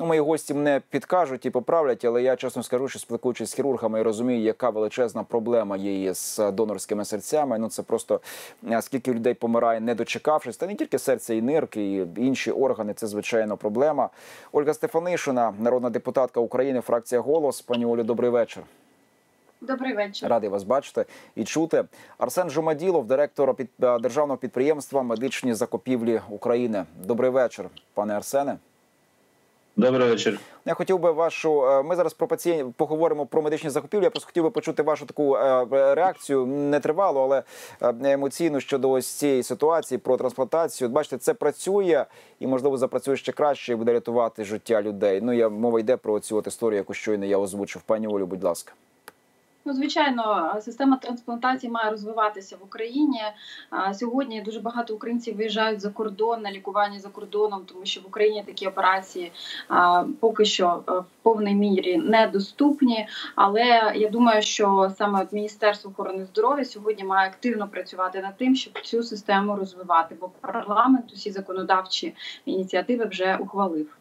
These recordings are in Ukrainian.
Ну, мої гості мене підкажуть і поправлять, але я чесно скажу, що спілкуючись з хірургами, я розумію, яка величезна проблема є з донорськими серцями. Ну це просто е, скільки людей помирає, не дочекавшись, та не тільки серце і нирки, і інші органи. Це звичайно проблема. Ольга Стефанишина, народна депутатка України, фракція голос. Пані Олю, добрий вечір. Добрий вечір. Радий вас бачити і чути. Арсен Жумаділов, директор під державного підприємства Медичні закупівлі України. Добрий вечір, пане Арсене. Добрий вечір. Я хотів би вашу. Е, ми зараз про пацієнтів поговоримо про медичні закупівлі. Я просто хотів би почути вашу таку е, реакцію. Не тривало, але е, емоційно щодо ось цієї ситуації про трансплантацію. Бачите, це працює і можливо запрацює ще краще і буде рятувати життя людей. Ну я мова йде про цю от історію, яку щойно я озвучив. Пані Олю, будь ласка. Ну, звичайно, система трансплантації має розвиватися в Україні. Сьогодні дуже багато українців виїжджають за кордон на лікування за кордоном, тому що в Україні такі операції поки що в повній мірі недоступні. Але я думаю, що саме Міністерство охорони здоров'я сьогодні має активно працювати над тим, щоб цю систему розвивати. Бо парламент усі законодавчі ініціативи вже ухвалив.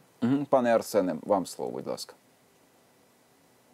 Пане Арсене, вам слово, будь ласка.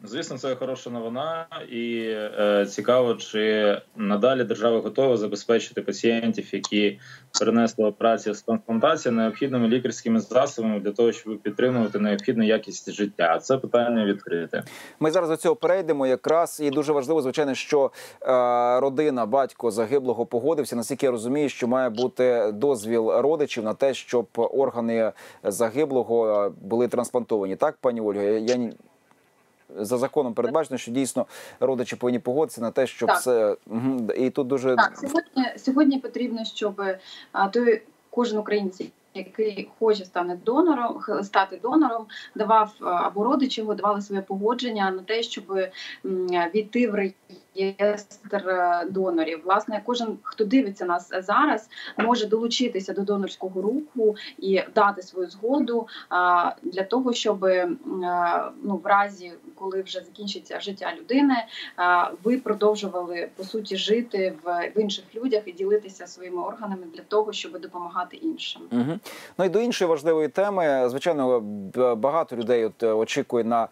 Звісно, це хороша новина, і е, цікаво, чи надалі держава готова забезпечити пацієнтів, які перенесли операцію з трансплантації, необхідними лікарськими засобами для того, щоб підтримувати необхідну якість життя. Це питання відкрите. Ми зараз до цього перейдемо. Якраз і дуже важливо, звичайно, що е, родина, батько загиблого погодився. Наскільки я розумію, що має бути дозвіл родичів на те, щоб органи загиблого е, були трансплантовані. Так, пані Ольга, я за законом передбачено, що дійсно родичі повинні погодитися на те, щоб так. це і тут дуже так. Сьогодні сьогодні потрібно, щоб той кожен українець. Який хоче стане донором, стати донором, давав або родичі його давали своє погодження на те, щоб війти в реєстр е, донорів. Власне, кожен, хто дивиться нас зараз, може долучитися до донорського руху і дати свою згоду для того, щоб е, ну в разі, коли вже закінчиться життя людини, ви продовжували по суті жити в, в інших людях і ділитися своїми органами для того, щоб допомагати іншим. Угу. Ну і до іншої важливої теми, звичайно, багато людей от очікує на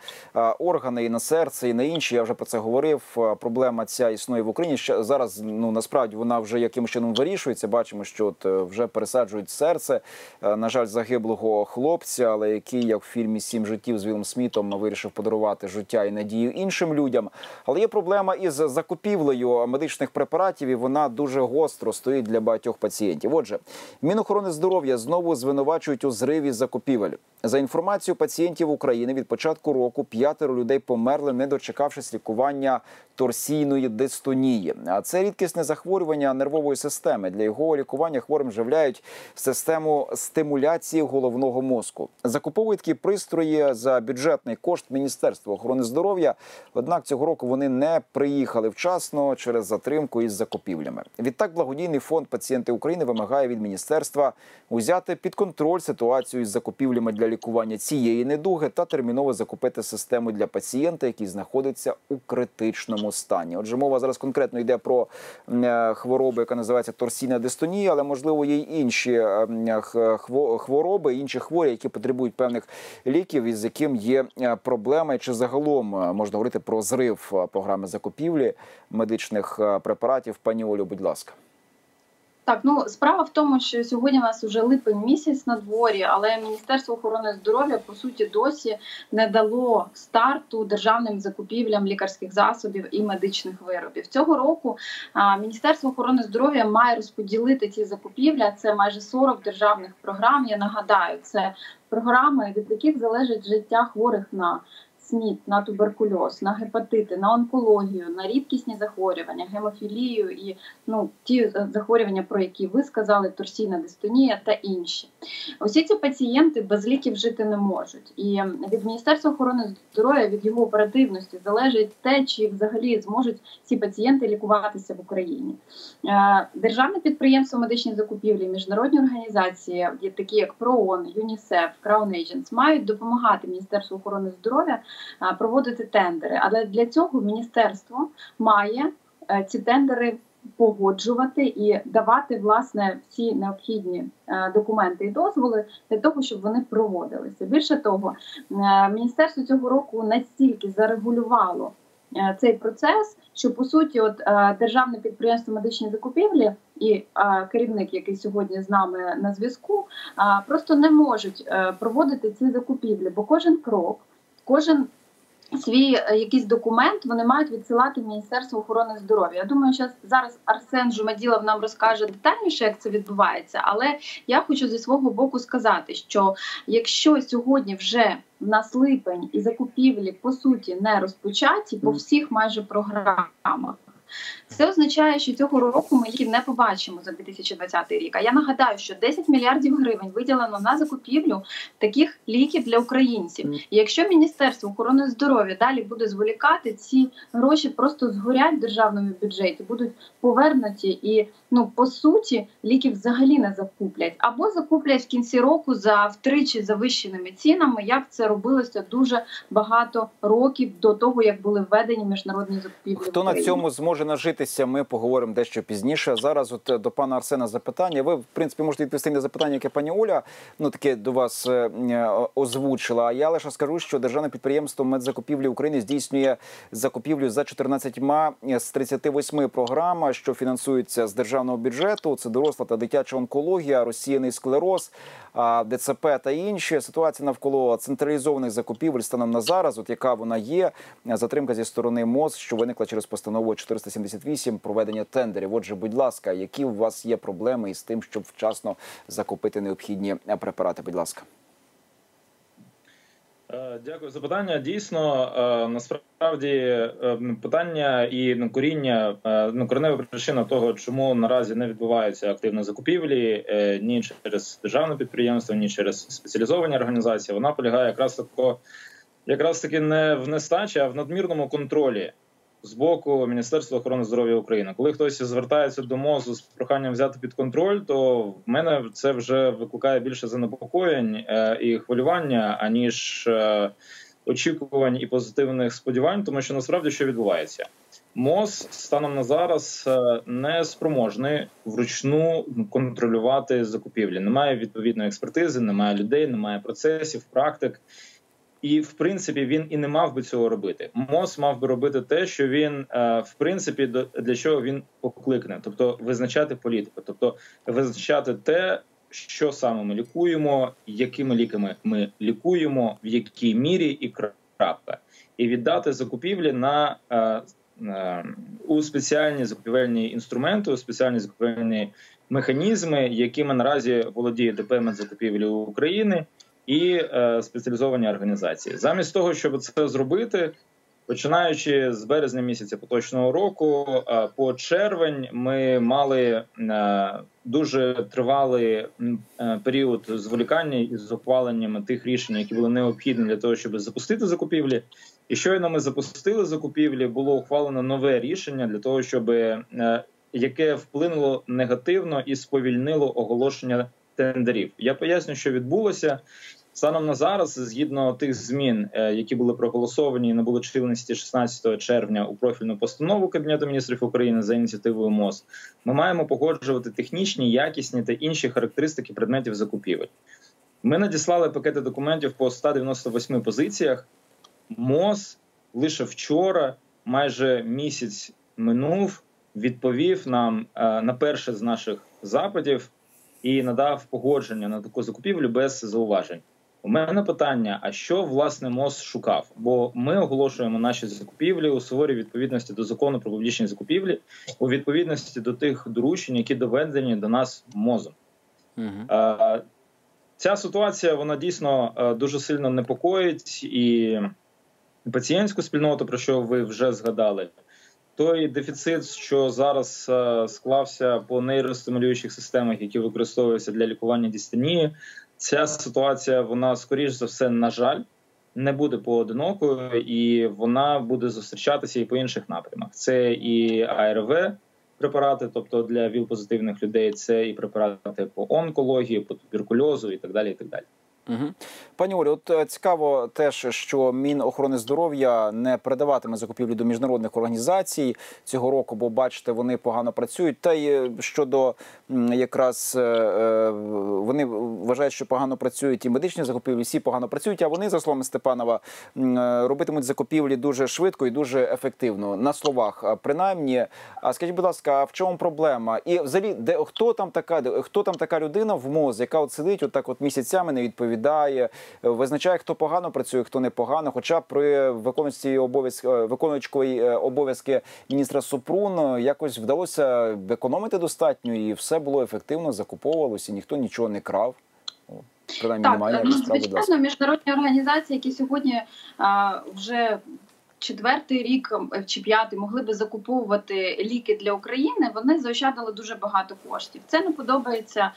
органи і на серце, і на інші. Я вже про це говорив. Проблема проблема ця існує в Україні. Ще зараз ну насправді вона вже якимось чином вирішується. Бачимо, що от е, вже пересаджують серце. Е, на жаль, загиблого хлопця, але який як в фільмі Сім життів з Вілом Смітом вирішив подарувати життя і надію іншим людям. Але є проблема із закупівлею медичних препаратів, і вона дуже гостро стоїть для багатьох пацієнтів. Отже, Мінохорони здоров'я знову звинувачують у зриві закупівель. За інформацією пацієнтів України від початку року п'ятеро людей померли, не дочекавшись лікування торсійної дистонії. А це рідкісне захворювання нервової системи. Для його лікування хворим живляють систему стимуляції головного мозку. Закуповують такі пристрої за бюджетний кошт Міністерства охорони здоров'я. Однак цього року вони не приїхали вчасно через затримку із закупівлями. Відтак, благодійний фонд пацієнти України вимагає від міністерства узяти під контроль ситуацію із закупівлями для лікування цієї недуги та терміново закупити систему для пацієнта, який знаходиться у критичному стані. Отже, мова зараз конкретно йде про е, хворобу, яка називається торсійна дистонія, але можливо є й інші е, хвороби, інші хворі, які потребують певних ліків, із яким є е, проблема, чи загалом можна говорити про зрив програми закупівлі медичних препаратів. Пані Олю, будь ласка. Так, ну справа в тому, що сьогодні у нас вже липень місяць на дворі, але Міністерство охорони здоров'я по суті досі не дало старту державним закупівлям лікарських засобів і медичних виробів. Цього року а, Міністерство охорони здоров'я має розподілити ці закупівля. Це майже 40 державних програм. Я нагадаю, це програми, від яких залежить життя хворих на СНІД, на туберкульоз, на гепатити, на онкологію, на рідкісні захворювання, гемофілію і ну ті захворювання, про які ви сказали, торсійна дистонія та інші. Усі ці пацієнти без ліків жити не можуть. І від Міністерства охорони здоров'я від його оперативності залежить те, чи взагалі зможуть ці пацієнти лікуватися в Україні. Е, державне підприємство медичні закупівлі, міжнародні організації, такі як ПРООН, ЮНІСЕФ, Crown Agents, мають допомагати Міністерству охорони здоров'я проводити тендери. Але для цього міністерство має е, ці тендери погоджувати і давати власне всі необхідні е, документи і дозволи для того, щоб вони проводилися. Більше того, е, міністерство цього року настільки зарегулювало цей процес, що по суті, от державне підприємство медичні закупівлі і керівник, який сьогодні з нами на зв'язку, просто не можуть проводити ці закупівлі, бо кожен крок, кожен свій е, якийсь документ вони мають відсилати в Міністерство охорони здоров'я. Я думаю, що зараз Арсен Жумаділов нам розкаже детальніше, як це відбувається. Але я хочу зі свого боку сказати, що якщо сьогодні вже в нас липень і закупівлі по суті не розпочаті по всіх майже програмах. Це означає, що цього року ми їх не побачимо за 2020 рік. А я нагадаю, що 10 мільярдів гривень виділено на закупівлю таких ліків для українців. І якщо міністерство охорони здоров'я далі буде зволікати, ці гроші просто згорять в державному бюджеті, будуть повернуті і ну по суті ліки взагалі не закуплять або закуплять в кінці року за втричі завищеними цінами, як це робилося дуже багато років до того, як були введені міжнародні закупівлі. Хто на цьому зможе нажитися? Ми поговоримо дещо пізніше. Зараз от е, до пана Арсена запитання. Ви в принципі можете відповісти на запитання, яке пані Оля ну таке до вас е, е, озвучила. А я лише скажу, що державне підприємство медзакупівлі України здійснює закупівлю за 14 з 38 програм, що фінансуються з державного бюджету. Це доросла та дитяча онкологія, розсіяний склероз, ДЦП та інші ситуація навколо централізованих закупівель станом на зараз. От яка вона є, затримка зі сторони МОЗ, що виникла через постанову 478 проведення тендерів. Отже, будь ласка, які у вас є проблеми із тим, щоб вчасно закупити необхідні препарати? Будь ласка. Е, дякую за питання. Дійсно, е, насправді е, питання і ну, коріння ну коренева причина того, чому наразі не відбуваються активні закупівлі ні через державне підприємство, ні через спеціалізовані організації. Вона полягає якраз тако, якраз таки не в нестачі, а в надмірному контролі з боку Міністерства охорони здоров'я України. Коли хтось звертається до мозу з проханням взяти під контроль, то в мене це вже викликає більше занепокоєнь е, і хвилювання, аніж е, очікувань і позитивних сподівань, тому що насправді що відбувається. МОЗ станом на зараз е, не спроможний вручну контролювати закупівлі. Немає відповідної експертизи, немає людей, немає процесів, практик. І в принципі він і не мав би цього робити. МОЗ мав би робити те, що він е, в принципі для чого він покликне, тобто визначати політику, тобто визначати те, що саме ми лікуємо, якими ліками ми лікуємо, в якій мірі і крапка, і віддати закупівлі на е, е, у спеціальні закупівельні інструменти, у спеціальні закупівельні механізми, якими наразі володіє ДП «Медзакупівлі України і е, спеціалізовані організації. Замість того, щоб це зробити, починаючи з березня місяця поточного року, е, по червень ми мали е, дуже тривалий е, період зволікання із ухваленням тих рішень, які були необхідні для того, щоб запустити закупівлі. І щойно ми запустили закупівлі, було ухвалено нове рішення для того, щоб е, яке вплинуло негативно і сповільнило оголошення тендерів. Я поясню, що відбулося станом на зараз, згідно тих змін, е, які були проголосовані і набули чинності 16 червня у профільну постанову Кабінету міністрів України за ініціативою МОЗ. Ми маємо погоджувати технічні, якісні та інші характеристики предметів закупівель. Ми надіслали пакети документів по 198 позиціях. МОЗ лише вчора, майже місяць минув, відповів нам е, на перше з наших запитів і надав погодження на таку закупівлю без зауважень. У мене питання: а що власне МОЗ шукав? Бо ми оголошуємо наші закупівлі у суворій відповідності до закону про публічні закупівлі, у відповідності до тих доручень, які доведені до нас мозом. Угу. Ця ситуація вона дійсно дуже сильно непокоїть і пацієнтську спільноту, про що ви вже згадали. Той дефіцит, що зараз е, склався по нейростимулюючих системах, які використовуються для лікування дістенії, ця ситуація, вона скоріш за все, на жаль, не буде поодинокою, і вона буде зустрічатися і по інших напрямах. Це і АРВ препарати, тобто для ВІЛ-позитивних людей, це і препарати по онкології, по туберкульозу і так далі. І так далі. Угу. Пані Олі, от е, цікаво теж, що Мінохорони здоров'я не передаватиме закупівлі до міжнародних організацій цього року, бо бачите, вони погано працюють. Та й е, щодо якраз е, вони вважають, що погано працюють і медичні закупівлі, всі погано працюють. А вони, за словами Степанова, робитимуть закупівлі дуже швидко і дуже ефективно. На словах, принаймні. А скажіть, будь ласка, в чому проблема? І взагалі, де хто там така, хто там така людина в МОЗ, яка от сидить, отак от місяцями не відповідає, е, визначає, хто погано працює, хто непогано. Хоча при виконуючій обов'язки виконуючої е, обов'язки міністра Супрун е, якось вдалося економити достатньо, і все було ефективно, закуповувалося, і ніхто нічого не крав. Принаймні Так, немає ну, звичайно, міжнародні організації, які сьогодні а, вже четвертий рік е, чи п'ятий могли би закуповувати ліки для України, вони заощадили дуже багато коштів. Це не подобається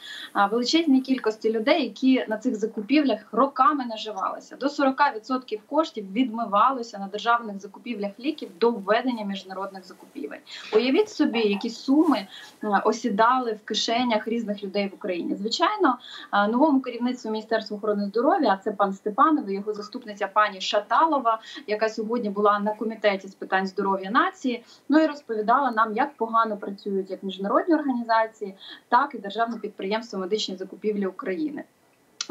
величезній кількості людей, які на цих закупівлях роками наживалися. До 40% коштів відмивалося на державних закупівлях ліків до введення міжнародних закупівель. Уявіть собі, які суми е, осідали в кишенях різних людей в Україні. Звичайно, новому керівництву Міністерства охорони здоров'я, це пан Степанов, і його заступниця пані Шаталова, яка сьогодні була на комітеті з питань здоров'я нації. Ну і розповідала нам, як погано працюють як міжнародні організації, так і державне підприємство медичні закупівлі України.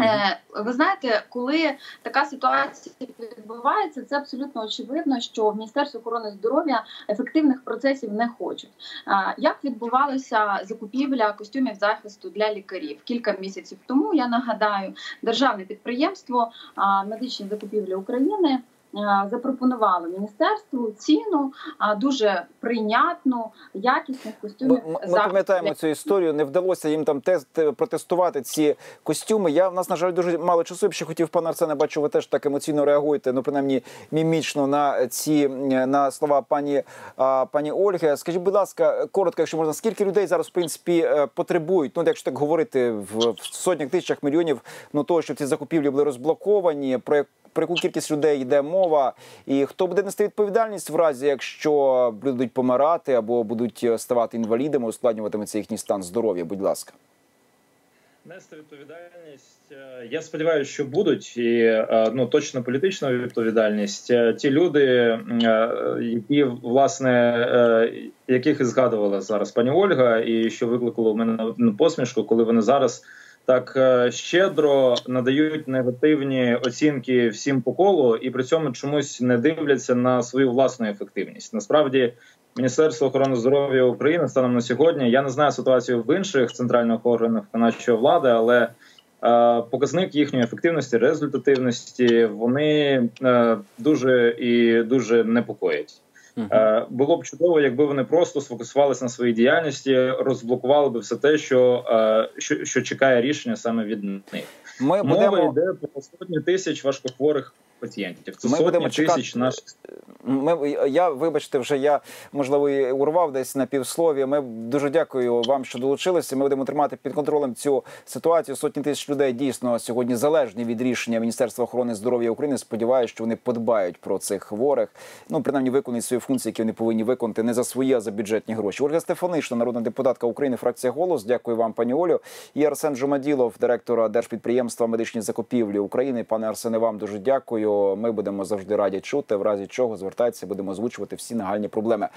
Е, Ви знаєте, коли така ситуація відбувається, це абсолютно очевидно, що в Міністерстві охорони здоров'я ефективних процесів не хочуть. Як відбувалася закупівля костюмів захисту для лікарів кілька місяців тому? Я нагадаю, державне підприємство а, медичні закупівлі України. А, Запропонувало міністерству ціну дуже прийнятну, якісних костюмів. ми- ми пам'ятаємо цю історію. Не вдалося їм там тест протестувати ці костюми. Я в нас на жаль дуже мало часу. Я б ще хотів, пане Арсене, бачу, ви теж так емоційно реагуєте. Ну принаймні мімічно на ці на слова пані пані Ольги. Скажіть, будь ласка, коротко, якщо можна, скільки людей зараз в принципі е, потребують? Ну, якщо так говорити в, в сотнях тисячах мільйонів, ну того, щоб ці закупівлі були розблоковані, про про яку кількість людей йде мова, і хто буде нести відповідальність в разі, якщо будуть помирати або будуть е, ставати інвалідами, ускладнюватиметься їхній стан здоров'я? Будь ласка. Нести відповідальність. е, Я сподіваюся, що будуть і е, ну точно політична відповідальність. Ті люди, які власне яких і згадувала зараз пані Ольга, і що викликало в мене ну, посмішку, коли вони зараз. Так е, щедро надають негативні оцінки всім по колу, і при цьому чомусь не дивляться на свою власну ефективність. Насправді, Міністерство охорони здоров'я України станом на сьогодні. Я не знаю ситуацію в інших центральних органах виконавчої влади, але е, показник їхньої ефективності, результативності вони е, дуже і дуже непокоять. Е, Було б чудово, якби вони просто сфокусувалися на своїй діяльності, розблокували би все те, що, е, що, що чекає рішення саме від них. Ми Мова будемо йде про сотні тисяч важкохворих пацієнтів. Це Ми будемо чекати- тисяч наших Ми я вибачте, вже я можливо і урвав десь на півслові. Ми дуже дякую вам, що долучилися. Ми будемо тримати під контролем цю ситуацію. Сотні тисяч людей дійсно сьогодні залежні від рішення Міністерства охорони здоров'я України. Сподіваюся, що вони подбають про цих хворих. Ну принаймні виконують свої функції, які вони повинні виконати не за свої, а за бюджетні гроші. Ольга Стефанишна, народна депутатка України, фракція голос. Дякую вам, пані Олю. І Арсен Жумаділов, директор держпідприємства медичні закупівлі України. Пане Арсене, вам дуже Ми будемо завжди раді чути. В разі чого звертайтеся, будемо озвучувати всі нагальні проблеми.